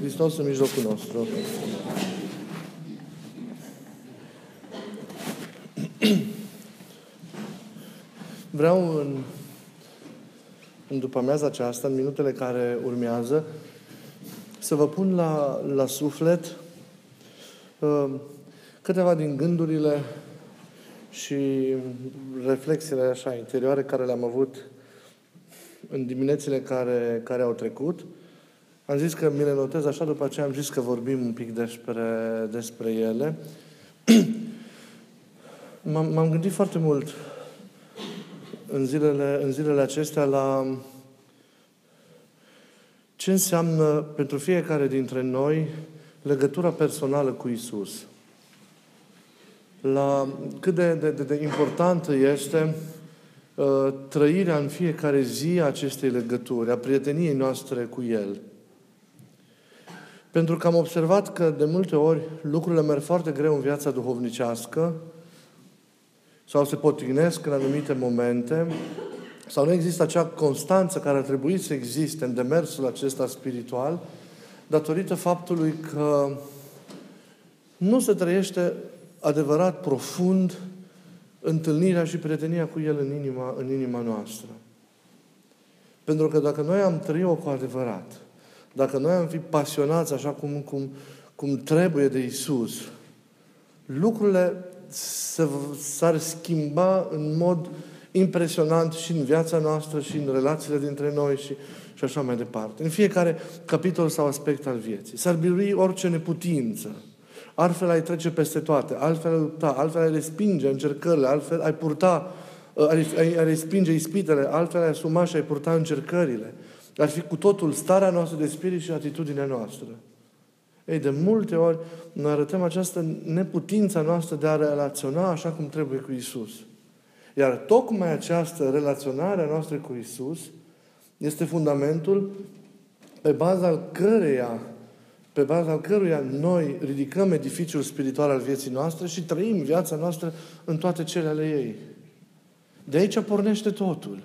Hristos în mijlocul nostru. Vreau în, în după amiaza aceasta, în minutele care urmează, să vă pun la, la suflet uh, câteva din gândurile și reflexiile așa interioare care le-am avut în diminețile care, care au trecut. Am zis că mi le notez așa, după aceea am zis că vorbim un pic despre, despre ele. m-am, m-am gândit foarte mult în zilele, în zilele acestea la ce înseamnă pentru fiecare dintre noi legătura personală cu Isus. La cât de, de, de, de importantă este uh, trăirea în fiecare zi a acestei legături, a prieteniei noastre cu El. Pentru că am observat că de multe ori lucrurile merg foarte greu în viața duhovnicească sau se potignesc în anumite momente sau nu există acea constanță care ar trebui să existe în demersul acesta spiritual datorită faptului că nu se trăiește adevărat, profund, întâlnirea și prietenia cu El în inima, în inima noastră. Pentru că dacă noi am trăit-o cu adevărat, dacă noi am fi pasionați așa cum, cum, cum trebuie de Isus, lucrurile s-ar schimba în mod impresionant și în viața noastră și în relațiile dintre noi și, și așa mai departe. În fiecare capitol sau aspect al vieții. S-ar birui orice neputință. Altfel ai trece peste toate, altfel ai lupta, altfel ai respinge încercările, altfel ai purta, ai, ai, ai respinge ispitele, altfel ai asuma și ai purta încercările. Ar fi cu totul starea noastră de spirit și atitudinea noastră. Ei, de multe ori noi arătăm această neputință noastră de a relaționa așa cum trebuie cu Isus. Iar tocmai această relaționare a noastră cu Isus este fundamentul pe baza al căreia pe baza al căruia noi ridicăm edificiul spiritual al vieții noastre și trăim viața noastră în toate cele ale ei. De aici pornește totul.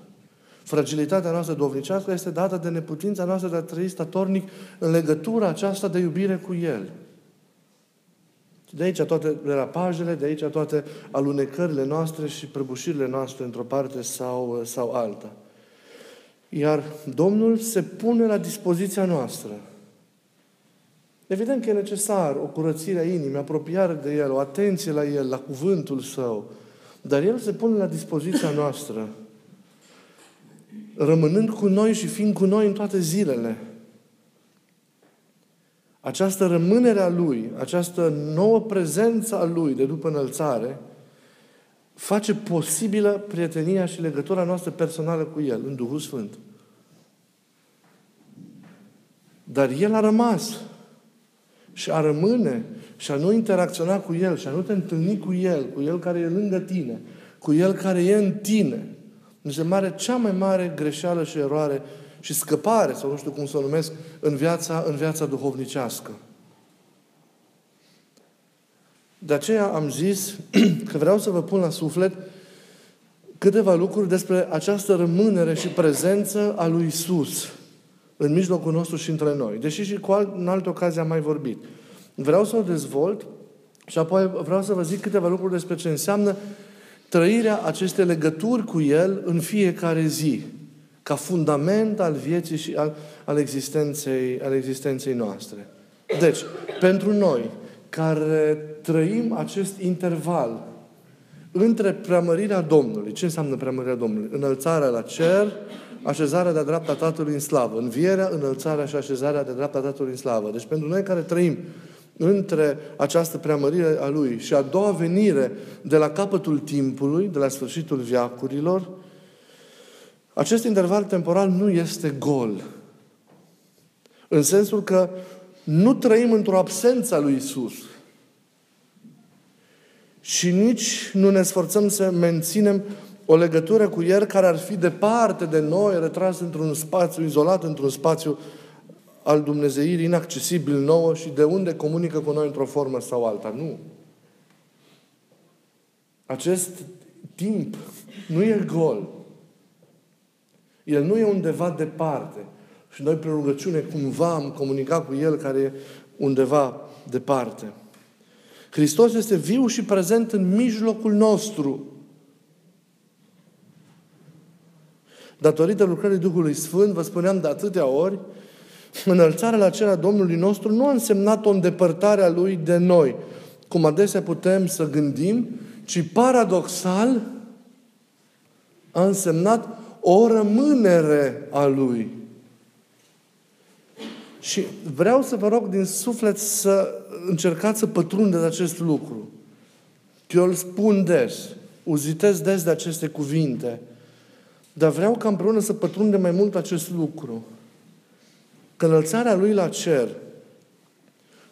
Fragilitatea noastră dovnicească este dată de neputința noastră de a trăi statornic în legătura aceasta de iubire cu El. De aici toate derapajele, de aici toate alunecările noastre și prăbușirile noastre într-o parte sau, sau alta. Iar Domnul se pune la dispoziția noastră. Evident că e necesar o curățire a inimii, apropiare de El, o atenție la El, la cuvântul Său. Dar El se pune la dispoziția noastră, rămânând cu noi și fiind cu noi în toate zilele. Această rămânere a Lui, această nouă prezență a Lui de după înălțare, face posibilă prietenia și legătura noastră personală cu El, în Duhul Sfânt. Dar El a rămas și a rămâne și a nu interacționa cu El și a nu te întâlni cu El, cu El care e lângă tine, cu El care e în tine, mi se mare cea mai mare greșeală și eroare și scăpare, sau nu știu cum să o numesc, în viața, în viața duhovnicească. De aceea am zis că vreau să vă pun la suflet câteva lucruri despre această rămânere și prezență a lui Isus în mijlocul nostru și între noi. Deși și cu alt, în alte ocazii am mai vorbit. Vreau să o dezvolt și apoi vreau să vă zic câteva lucruri despre ce înseamnă trăirea acestei legături cu El în fiecare zi, ca fundament al vieții și al, al, existenței, al existenței noastre. Deci, pentru noi, care trăim acest interval între preamărirea Domnului, ce înseamnă preamărirea Domnului? Înălțarea la cer, așezarea de-a dreapta Tatălui în slavă. Învierea, înălțarea și așezarea de dreapta Tatălui în slavă. Deci pentru noi care trăim între această preamărire a Lui și a doua venire de la capătul timpului, de la sfârșitul viacurilor, acest interval temporal nu este gol. În sensul că nu trăim într-o absență a lui Isus. Și nici nu ne sforțăm să menținem o legătură cu El care ar fi departe de noi, retras într-un spațiu, izolat într-un spațiu al Dumnezeirii, inaccesibil nouă și de unde comunică cu noi într-o formă sau alta. Nu. Acest timp nu e gol. El nu e undeva departe. Și noi, prin rugăciune, cumva am comunicat cu El care e undeva departe. Hristos este viu și prezent în mijlocul nostru. Datorită lucrării Duhului Sfânt, vă spuneam de atâtea ori, înălțarea la cerea Domnului nostru nu a însemnat o îndepărtare a Lui de noi, cum adesea putem să gândim, ci paradoxal a însemnat o rămânere a Lui. Și vreau să vă rog din suflet să încercați să pătrundeți acest lucru. Eu îl spun des, uzitez des de aceste cuvinte, dar vreau ca împreună să pătrundem mai mult acest lucru. Că înălțarea Lui la cer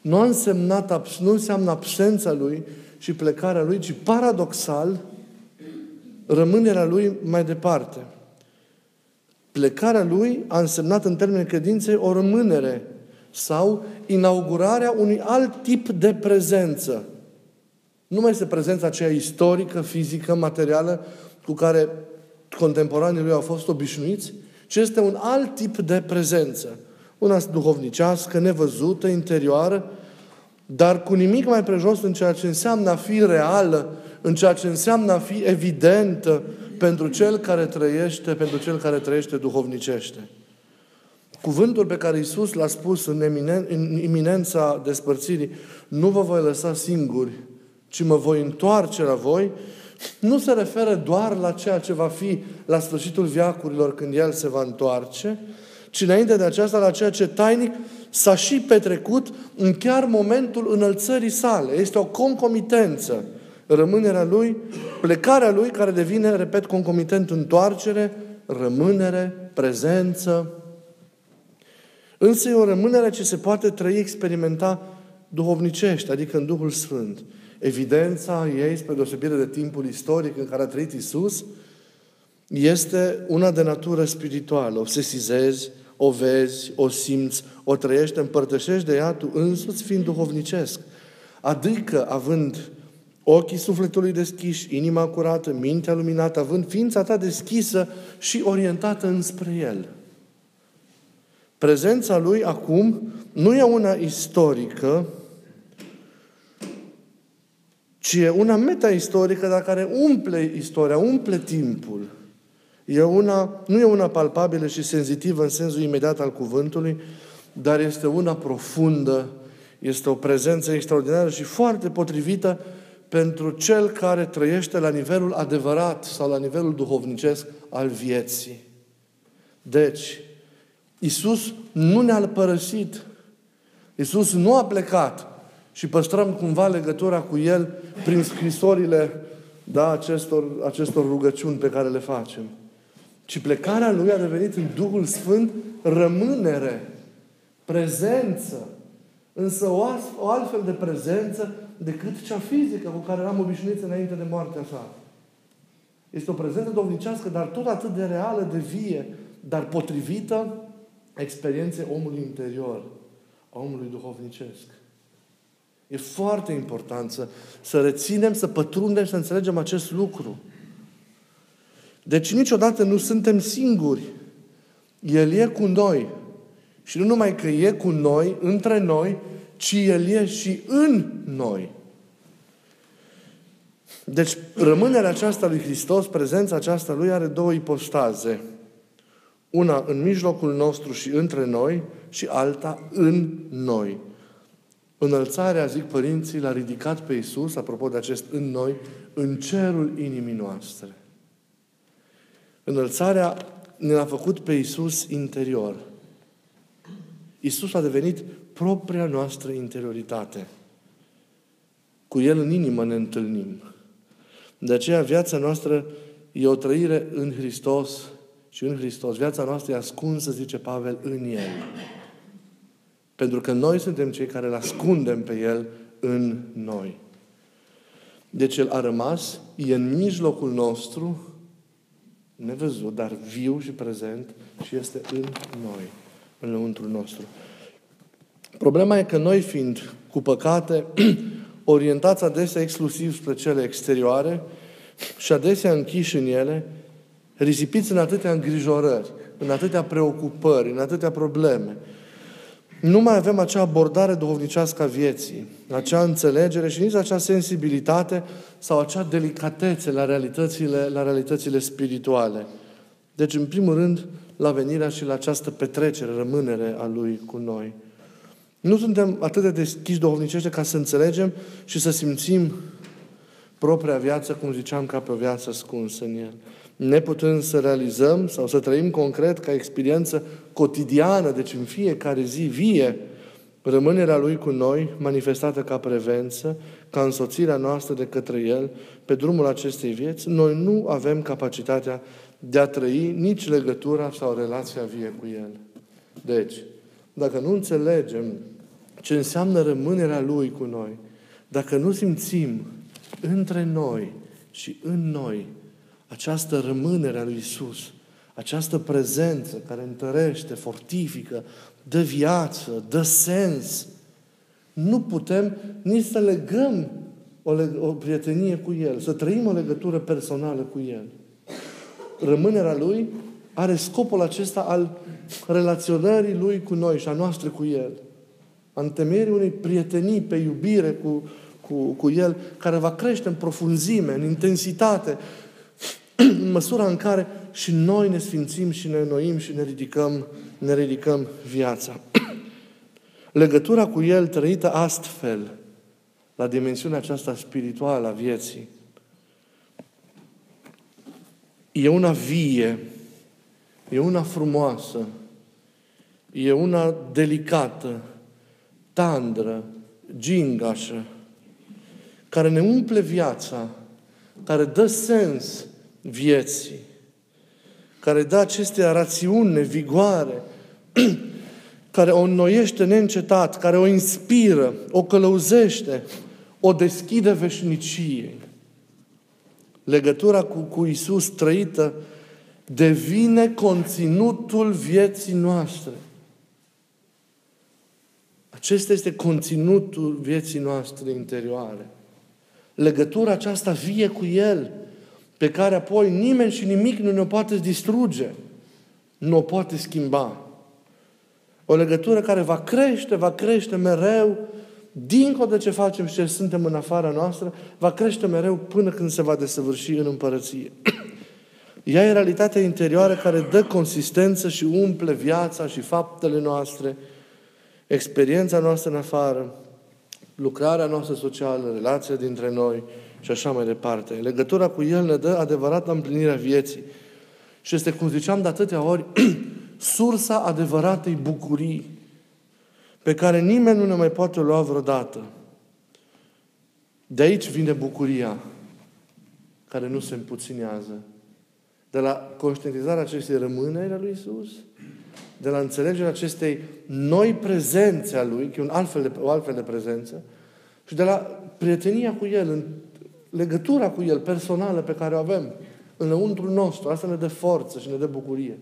nu, a însemnat, nu înseamnă absența Lui și plecarea Lui, ci paradoxal rămânerea Lui mai departe. Plecarea Lui a însemnat în termeni credinței o rămânere sau inaugurarea unui alt tip de prezență. Nu mai este prezența aceea istorică, fizică, materială, cu care contemporanii lui au fost obișnuiți, ci este un alt tip de prezență. Una duhovnicească, nevăzută, interioară, dar cu nimic mai prejos în ceea ce înseamnă a fi reală, în ceea ce înseamnă a fi evidentă pentru cel care trăiește, pentru cel care trăiește duhovnicește. Cuvântul pe care Iisus l-a spus în, eminen, în iminența despărțirii, nu vă voi lăsa singuri, ci mă voi întoarce la voi, nu se referă doar la ceea ce va fi la sfârșitul viacurilor când El se va întoarce, ci înainte de aceasta la ceea ce tainic s-a și petrecut în chiar momentul înălțării sale. Este o concomitență. Rămânerea Lui, plecarea Lui, care devine, repet, concomitent întoarcere, rămânere, prezență. Însă e o rămânere ce se poate trăi, experimenta duhovnicește, adică în Duhul Sfânt. Evidența ei, spre deosebire de timpul istoric în care a trăit Isus, este una de natură spirituală. O sesizezi, o vezi, o simți, o trăiești, împărtășești de ea tu însuți fiind duhovnicesc. Adică, având ochii sufletului deschiși, inima curată, mintea luminată, având ființa ta deschisă și orientată înspre El. Prezența Lui acum nu e una istorică, ci e una meta-istorică, dar care umple istoria, umple timpul. E una, nu e una palpabilă și senzitivă în sensul imediat al cuvântului, dar este una profundă, este o prezență extraordinară și foarte potrivită pentru cel care trăiește la nivelul adevărat sau la nivelul duhovnicesc al vieții. Deci, Isus nu ne-a părăsit. Isus nu a plecat și păstrăm cumva legătura cu El prin scrisorile da, acestor, acestor rugăciuni pe care le facem ci plecarea Lui a devenit în Duhul Sfânt rămânere, prezență. Însă o, o altfel de prezență decât cea fizică cu care eram obișnuiți înainte de moartea sa. Este o prezență domnicească, dar tot atât de reală, de vie, dar potrivită experienței omului interior, a omului duhovnicesc. E foarte important să, să reținem, să pătrundem, să înțelegem acest lucru. Deci niciodată nu suntem singuri. El e cu noi. Și nu numai că e cu noi, între noi, ci El e și în noi. Deci rămânerea aceasta lui Hristos, prezența aceasta Lui are două ipostaze. Una în mijlocul nostru și între noi și alta în noi. Înălțarea, zic părinții, l-a ridicat pe Iisus, apropo de acest în noi, în cerul inimii noastre. Înălțarea ne-a făcut pe Isus interior. Isus a devenit propria noastră interioritate. Cu El în inimă ne întâlnim. De aceea viața noastră e o trăire în Hristos și în Hristos. Viața noastră e ascunsă, zice Pavel, în El. Pentru că noi suntem cei care îl ascundem pe El în noi. Deci El a rămas, e în mijlocul nostru, nevăzut, dar viu și prezent și este în noi, în lăuntrul nostru. Problema e că noi fiind cu păcate, orientați adesea exclusiv spre cele exterioare și adesea închiși în ele, risipiți în atâtea îngrijorări. în atâtea preocupări, în atâtea probleme, nu mai avem acea abordare duhovnicească a vieții, acea înțelegere și nici acea sensibilitate sau acea delicatețe la realitățile, la realitățile spirituale. Deci, în primul rând, la venirea și la această petrecere, rămânere a Lui cu noi. Nu suntem atât de deschiși duhovnicește ca să înțelegem și să simțim propria viață, cum ziceam, ca pe o viață ascunsă în El. Neputând să realizăm sau să trăim concret ca experiență cotidiană, deci în fiecare zi vie, rămânerea Lui cu noi, manifestată ca prevență, ca însoțirea noastră de către El, pe drumul acestei vieți, noi nu avem capacitatea de a trăi nici legătura sau relația vie cu El. Deci, dacă nu înțelegem ce înseamnă rămânerea Lui cu noi, dacă nu simțim între noi și în noi această rămânere a lui Isus, această prezență care întărește, fortifică, dă viață, dă sens, nu putem nici să legăm o, leg- o prietenie cu El, să trăim o legătură personală cu El. Rămânerea Lui are scopul acesta al relaționării Lui cu noi și a noastră cu El. A întemeierii unei prietenii pe iubire cu, cu, cu El, care va crește în profunzime, în intensitate, în măsura în care și noi ne sfințim și ne înnoim și ne ridicăm, ne ridicăm viața. Legătura cu El trăită astfel, la dimensiunea aceasta spirituală a vieții, e una vie, e una frumoasă, e una delicată, tandră, gingașă, care ne umple viața, care dă sens vieții, care dă aceste rațiune, vigoare, care o înnoiește neîncetat, care o inspiră, o călăuzește, o deschide veșniciei. Legătura cu, cu Isus trăită devine conținutul vieții noastre. Acesta este conținutul vieții noastre interioare. Legătura aceasta vie cu El, pe care apoi nimeni și nimic nu ne poate distruge, nu o poate schimba. O legătură care va crește, va crește mereu, dincolo de ce facem și ce suntem în afara noastră, va crește mereu până când se va desăvârși în împărăție. Ea e realitatea interioară care dă consistență și umple viața și faptele noastre, experiența noastră în afară, lucrarea noastră socială, relația dintre noi și așa mai departe. Legătura cu El ne dă adevărata împlinirea vieții. Și este, cum ziceam de atâtea ori, sursa adevăratei bucurii pe care nimeni nu ne mai poate lua vreodată. De aici vine bucuria care nu se împuținează. De la conștientizarea acestei rămâneri a lui Isus, de la înțelegerea acestei noi prezențe a Lui, că e un altfel de, o altfel de prezență, și de la prietenia cu El, în legătura cu El personală pe care o avem înăuntru nostru. Asta ne dă forță și ne dă bucurie.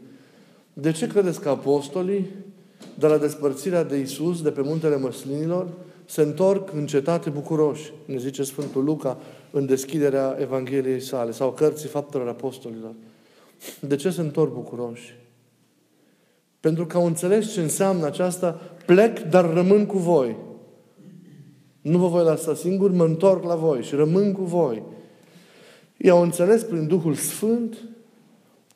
De ce credeți că apostolii, de la despărțirea de Isus, de pe muntele măslinilor, se întorc în cetate bucuroși, ne zice Sfântul Luca în deschiderea Evangheliei sale sau cărții faptelor apostolilor. De ce se întorc bucuroși? Pentru că au înțeles ce înseamnă aceasta, plec, dar rămân cu voi. Nu vă voi lăsa singur, mă întorc la voi și rămân cu voi. Ei au înțeles prin Duhul Sfânt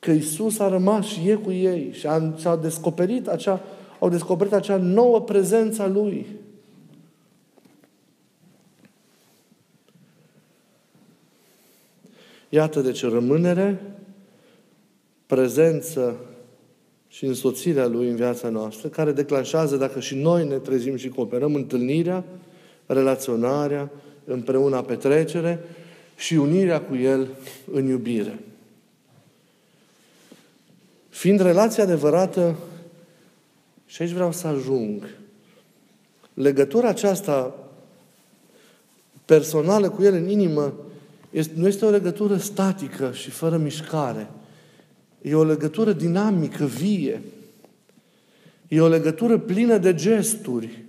că Isus a rămas și e cu ei și a, și a descoperit acea, au descoperit acea nouă prezență a Lui. Iată de ce rămânere, prezență și însoțirea Lui în viața noastră, care declanșează, dacă și noi ne trezim și cooperăm, întâlnirea, relaționarea, împreună petrecere și unirea cu El în iubire. Fiind relația adevărată, și aici vreau să ajung, legătura aceasta personală cu El în inimă este, nu este o legătură statică și fără mișcare – E o legătură dinamică, vie. E o legătură plină de gesturi,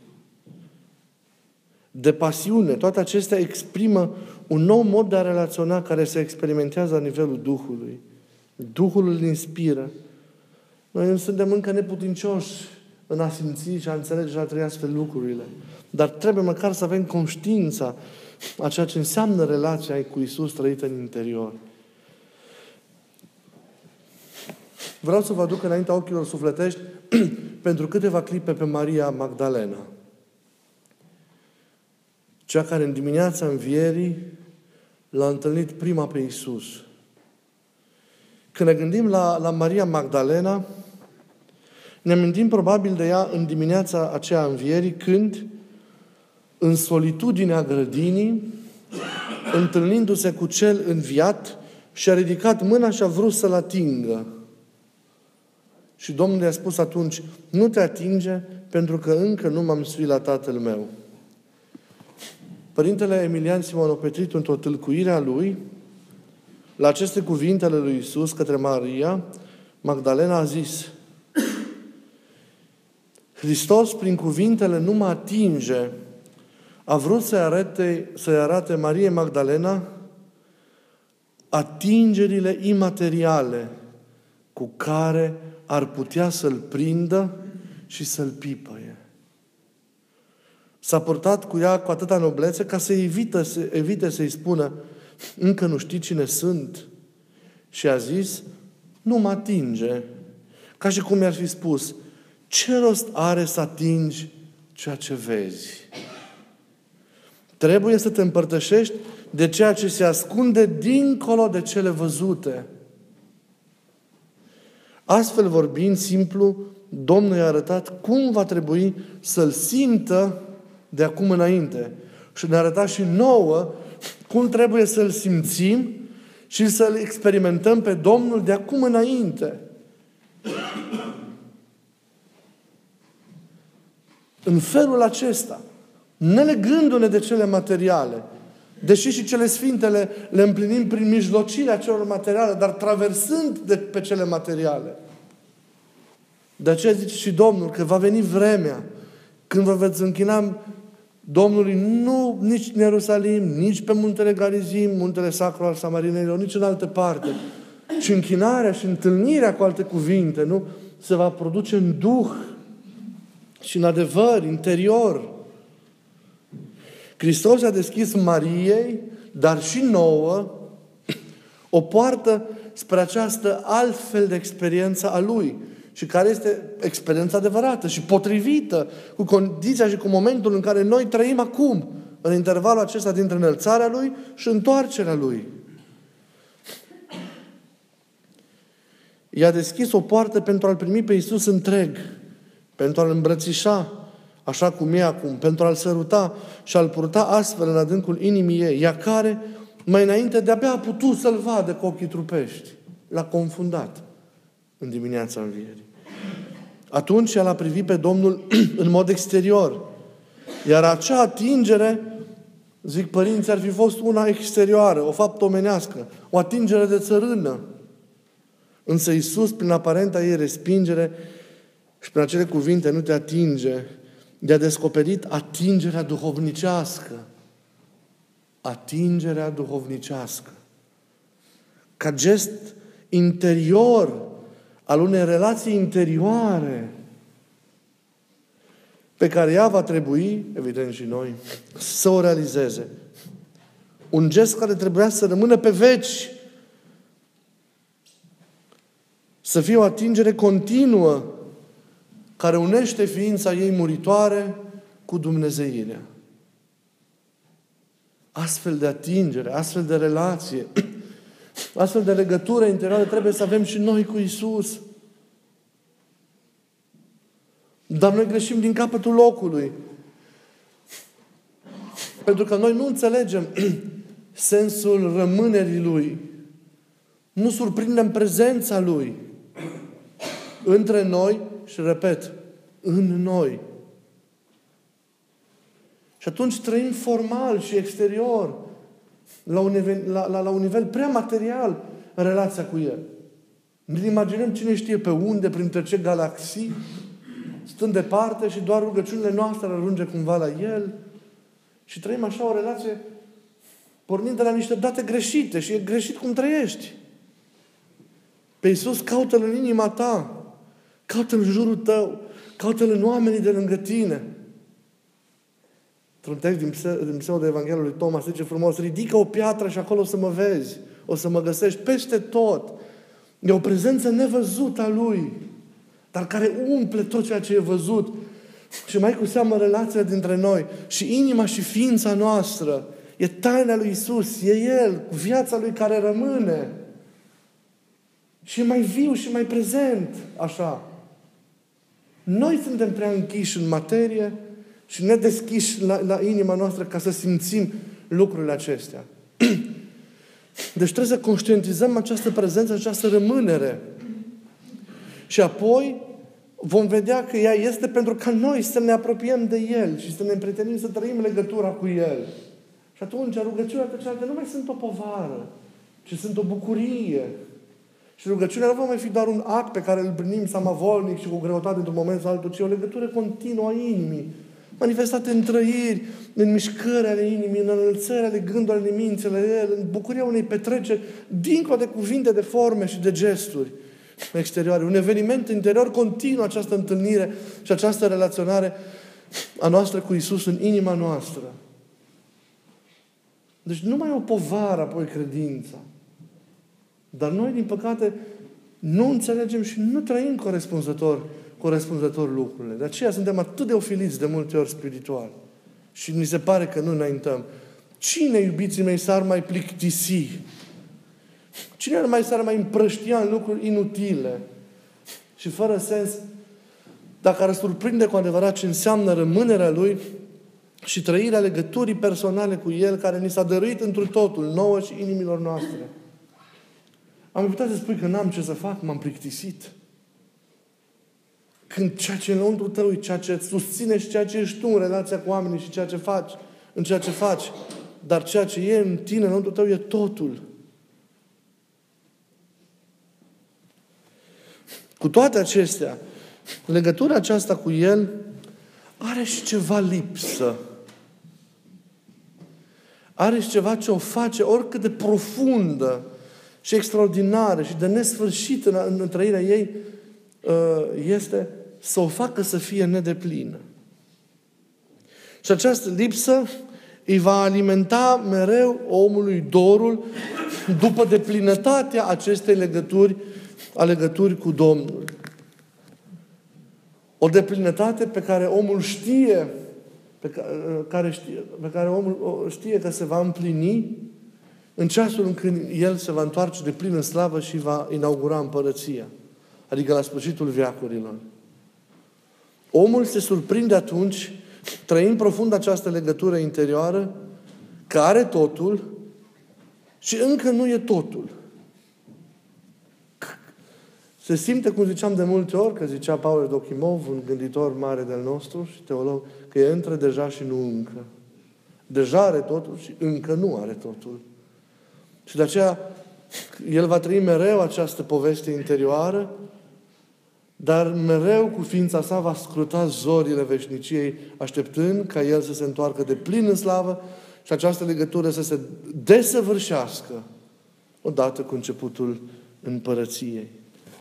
de pasiune. Toate acestea exprimă un nou mod de a relaționa care se experimentează la nivelul Duhului. Duhul îl inspiră. Noi suntem încă neputincioși în a simți și a înțelege și a trăi astfel lucrurile. Dar trebuie măcar să avem conștiința a ceea ce înseamnă relația cu Isus trăită în interior. Vreau să vă aduc înaintea ochilor sufletești pentru câteva clipe pe Maria Magdalena. Cea care în dimineața învierii l-a întâlnit prima pe Isus. Când ne gândim la, la Maria Magdalena, ne amintim probabil de ea în dimineața aceea învierii, când, în solitudinea grădinii, întâlnindu-se cu cel înviat, și-a ridicat mâna și a vrut să-l atingă. Și Domnul i-a spus atunci, nu te atinge pentru că încă nu m-am suit la tatăl meu. Părintele Emilian Simonopetrit, într-o tâlcuire a lui, la aceste cuvinte ale lui Isus către Maria, Magdalena a zis, Hristos, prin cuvintele nu mă atinge, a vrut să-i arate, să arate Marie Magdalena atingerile imateriale cu care ar putea să-l prindă și să-l pipăie. S-a purtat cu ea cu atâta noblețe ca să evite, să evite să-i spună încă nu știi cine sunt. Și a zis, nu mă atinge. Ca și cum mi-ar fi spus, ce rost are să atingi ceea ce vezi? Trebuie să te împărtășești de ceea ce se ascunde dincolo de cele văzute. Astfel vorbind, simplu, Domnul i-a arătat cum va trebui să-L simtă de acum înainte. Și ne-a arătat și nouă cum trebuie să-L simțim și să-L experimentăm pe Domnul de acum înainte. În felul acesta, nelegându-ne de cele materiale, deși și cele sfintele le împlinim prin mijlocirea celor materiale, dar traversând de pe cele materiale. De aceea zice și Domnul că va veni vremea când vă veți închina Domnului nu nici în Ierusalim, nici pe muntele Garizim, muntele sacru al Samarinelor, nici în altă parte. Și închinarea și întâlnirea cu alte cuvinte, nu? Se va produce în duh și în adevăr, interior. Hristos a deschis Mariei, dar și nouă, o poartă spre această altfel de experiență a Lui și care este experiența adevărată și potrivită cu condiția și cu momentul în care noi trăim acum, în intervalul acesta dintre înălțarea Lui și întoarcerea Lui. I-a deschis o poartă pentru a-L primi pe Iisus întreg, pentru a-L îmbrățișa, așa cum e acum, pentru a-L săruta și a-L purta astfel în adâncul inimii ei, ea care, mai înainte, de-abia a putut să-L vadă cu ochii trupești. L-a confundat în dimineața învierii. Atunci el a privit pe Domnul în mod exterior. Iar acea atingere, zic părinții, ar fi fost una exterioară, o faptă omenească, o atingere de țărână. Însă Iisus, prin aparenta ei respingere și prin acele cuvinte, nu te atinge, de-a descoperit atingerea duhovnicească. Atingerea duhovnicească. Ca gest interior al unei relații interioare pe care ea va trebui, evident și noi, să o realizeze. Un gest care trebuia să rămână pe veci. Să fie o atingere continuă care unește ființa ei muritoare cu Dumnezeirea. Astfel de atingere, astfel de relație, Astfel de legătură interioară trebuie să avem și noi cu Isus. Dar noi greșim din capătul locului. Pentru că noi nu înțelegem sensul rămânerii Lui. Nu surprindem prezența Lui între noi și, repet, în noi. Și atunci trăim formal și exterior la un, nivel, la, la, la un nivel prea material în relația cu El. Ne imaginăm cine știe pe unde, printre ce galaxii, stând departe și doar rugăciunile noastre ajunge cumva la El și trăim așa o relație pornind de la niște date greșite și e greșit cum trăiești. Pe Iisus caută în inima ta Caută-L în jurul tău. Caută-L în oamenii de lângă tine. Într-un text din, pse- din pseudo Evanghelia lui Thomas zice frumos, ridică o piatră și acolo o să mă vezi. O să mă găsești peste tot. E o prezență nevăzută a Lui, dar care umple tot ceea ce e văzut. Și mai cu seamă relația dintre noi și inima și ființa noastră. E taina lui Isus, e El, cu viața Lui care rămâne. Și e mai viu și mai prezent, așa. Noi suntem prea închiși în materie și ne deschiși la, la inima noastră ca să simțim lucrurile acestea. Deci trebuie să conștientizăm această prezență, această rămânere. Și apoi vom vedea că ea este pentru ca noi să ne apropiem de El și să ne împrietenim, să trăim legătura cu El. Și atunci rugăciunea cealaltă nu mai sunt o povară, ci sunt o bucurie. Și rugăciunea nu va mai fi doar un act pe care îl împlinim samavolnic și cu greutate într-un moment sau altul, ci o legătură continuă a inimii, manifestate în trăiri, în mișcări ale inimii, în înălțări ale gândului, ale minții, ale în bucuria unei petreceri, dincolo de cuvinte, de forme și de gesturi exterioare. Un eveniment interior continuă această întâlnire și această relaționare a noastră cu Isus în inima noastră. Deci nu mai e o povară apoi credința. Dar noi, din păcate, nu înțelegem și nu trăim corespunzător, corespunzător lucrurile. De aceea suntem atât de ofiliți de multe ori spiritual. Și ni se pare că nu înaintăm. Cine, iubiții mei, s-ar mai plictisi? Cine ar mai s-ar mai împrăștia în lucruri inutile și fără sens dacă ar surprinde cu adevărat ce înseamnă rămânerea Lui și trăirea legăturii personale cu El care ni s-a dăruit într totul, nouă și inimilor noastre. Am putea să spui că n-am ce să fac, m-am plictisit. Când ceea ce înăuntru tău e ceea ce susține și ceea ce ești tu în relația cu oamenii și ceea ce faci, în ceea ce faci, dar ceea ce e în tine, înăuntru tău, e totul. Cu toate acestea, legătura aceasta cu El are și ceva lipsă. Are și ceva ce o face oricât de profundă și extraordinară și de nesfârșit în, în trăirea ei uh, este să o facă să fie nedeplină. Și această lipsă îi va alimenta mereu omului dorul după deplinătatea acestei legături, a legături cu Domnul. O deplinătate pe care omul știe, pe care, știe, pe care omul știe că se va împlini în ceasul în când el se va întoarce de plin în slavă și va inaugura împărăția. Adică la sfârșitul viacurilor. Omul se surprinde atunci, trăind profund această legătură interioară, că are totul și încă nu e totul. Se simte, cum ziceam de multe ori, că zicea Paul Dochimov, un gânditor mare del nostru și teolog, că e între deja și nu încă. Deja are totul și încă nu are totul. Și de aceea el va trăi mereu această poveste interioară, dar mereu cu ființa sa va scruta zorile veșniciei, așteptând ca el să se întoarcă de plin în slavă și această legătură să se desăvârșească odată cu începutul împărăției.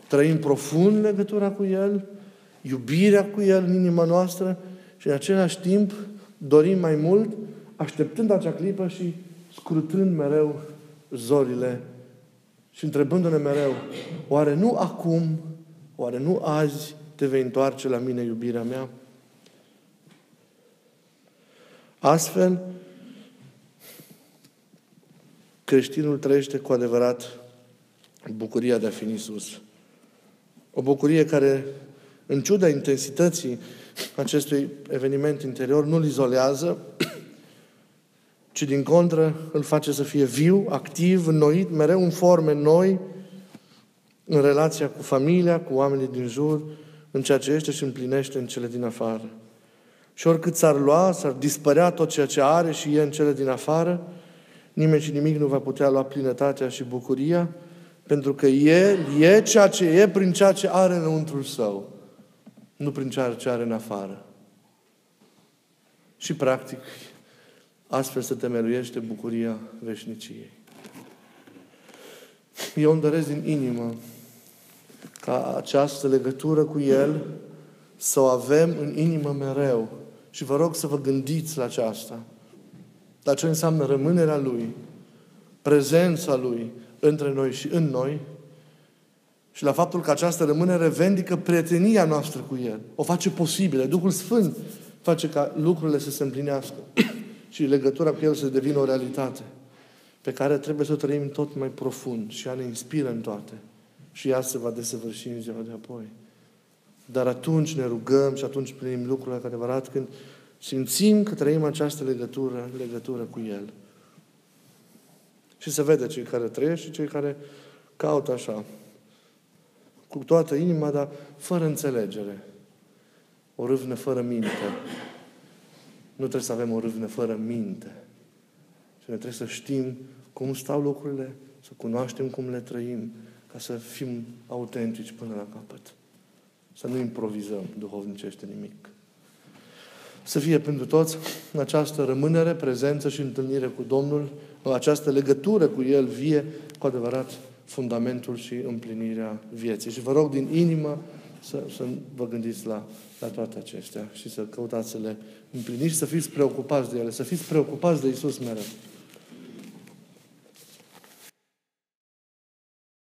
Trăim profund legătura cu El, iubirea cu El în inima noastră și în același timp dorim mai mult, așteptând acea clipă și scrutând mereu zorile și întrebându-ne mereu, oare nu acum, oare nu azi te vei întoarce la mine, iubirea mea? Astfel, creștinul trăiește cu adevărat bucuria de a fi în Iisus. O bucurie care, în ciuda intensității acestui eveniment interior, nu-l izolează, ci din contră îl face să fie viu, activ, înnoit, mereu în forme noi, în relația cu familia, cu oamenii din jur, în ceea ce este și împlinește în cele din afară. Și oricât s-ar lua, s-ar dispărea tot ceea ce are și e în cele din afară, nimeni și nimic nu va putea lua plinătatea și bucuria, pentru că El e ceea ce e prin ceea ce are înăuntrul Său, nu prin ceea ce are în afară. Și practic, astfel se temeluiește bucuria veșniciei. Eu îmi doresc din inimă ca această legătură cu El să o avem în inimă mereu. Și vă rog să vă gândiți la aceasta. La ce înseamnă rămânerea Lui, prezența Lui între noi și în noi și la faptul că această rămânere vendică prietenia noastră cu El. O face posibilă. Duhul Sfânt face ca lucrurile să se împlinească și legătura cu El să devină o realitate pe care trebuie să o trăim tot mai profund și ea ne inspiră în toate. Și ea se va desăvârși în ziua de apoi. Dar atunci ne rugăm și atunci primim lucrurile cu adevărat când simțim că trăim această legătură, legătură cu El. Și se vede cei care trăiesc și cei care caută așa, cu toată inima, dar fără înțelegere. O râvnă fără minte. Nu trebuie să avem o râvnă fără minte. Și ne trebuie să știm cum stau lucrurile, să cunoaștem cum le trăim, ca să fim autentici până la capăt. Să nu improvizăm duhovnicește nimic. Să fie pentru toți această rămânere, prezență și întâlnire cu Domnul, această legătură cu El vie, cu adevărat fundamentul și împlinirea vieții. Și vă rog din inimă să, să vă gândiți la, la toate acestea și să căutați să le împliniți și să fiți preocupați de ele, să fiți preocupați de Isus mereu.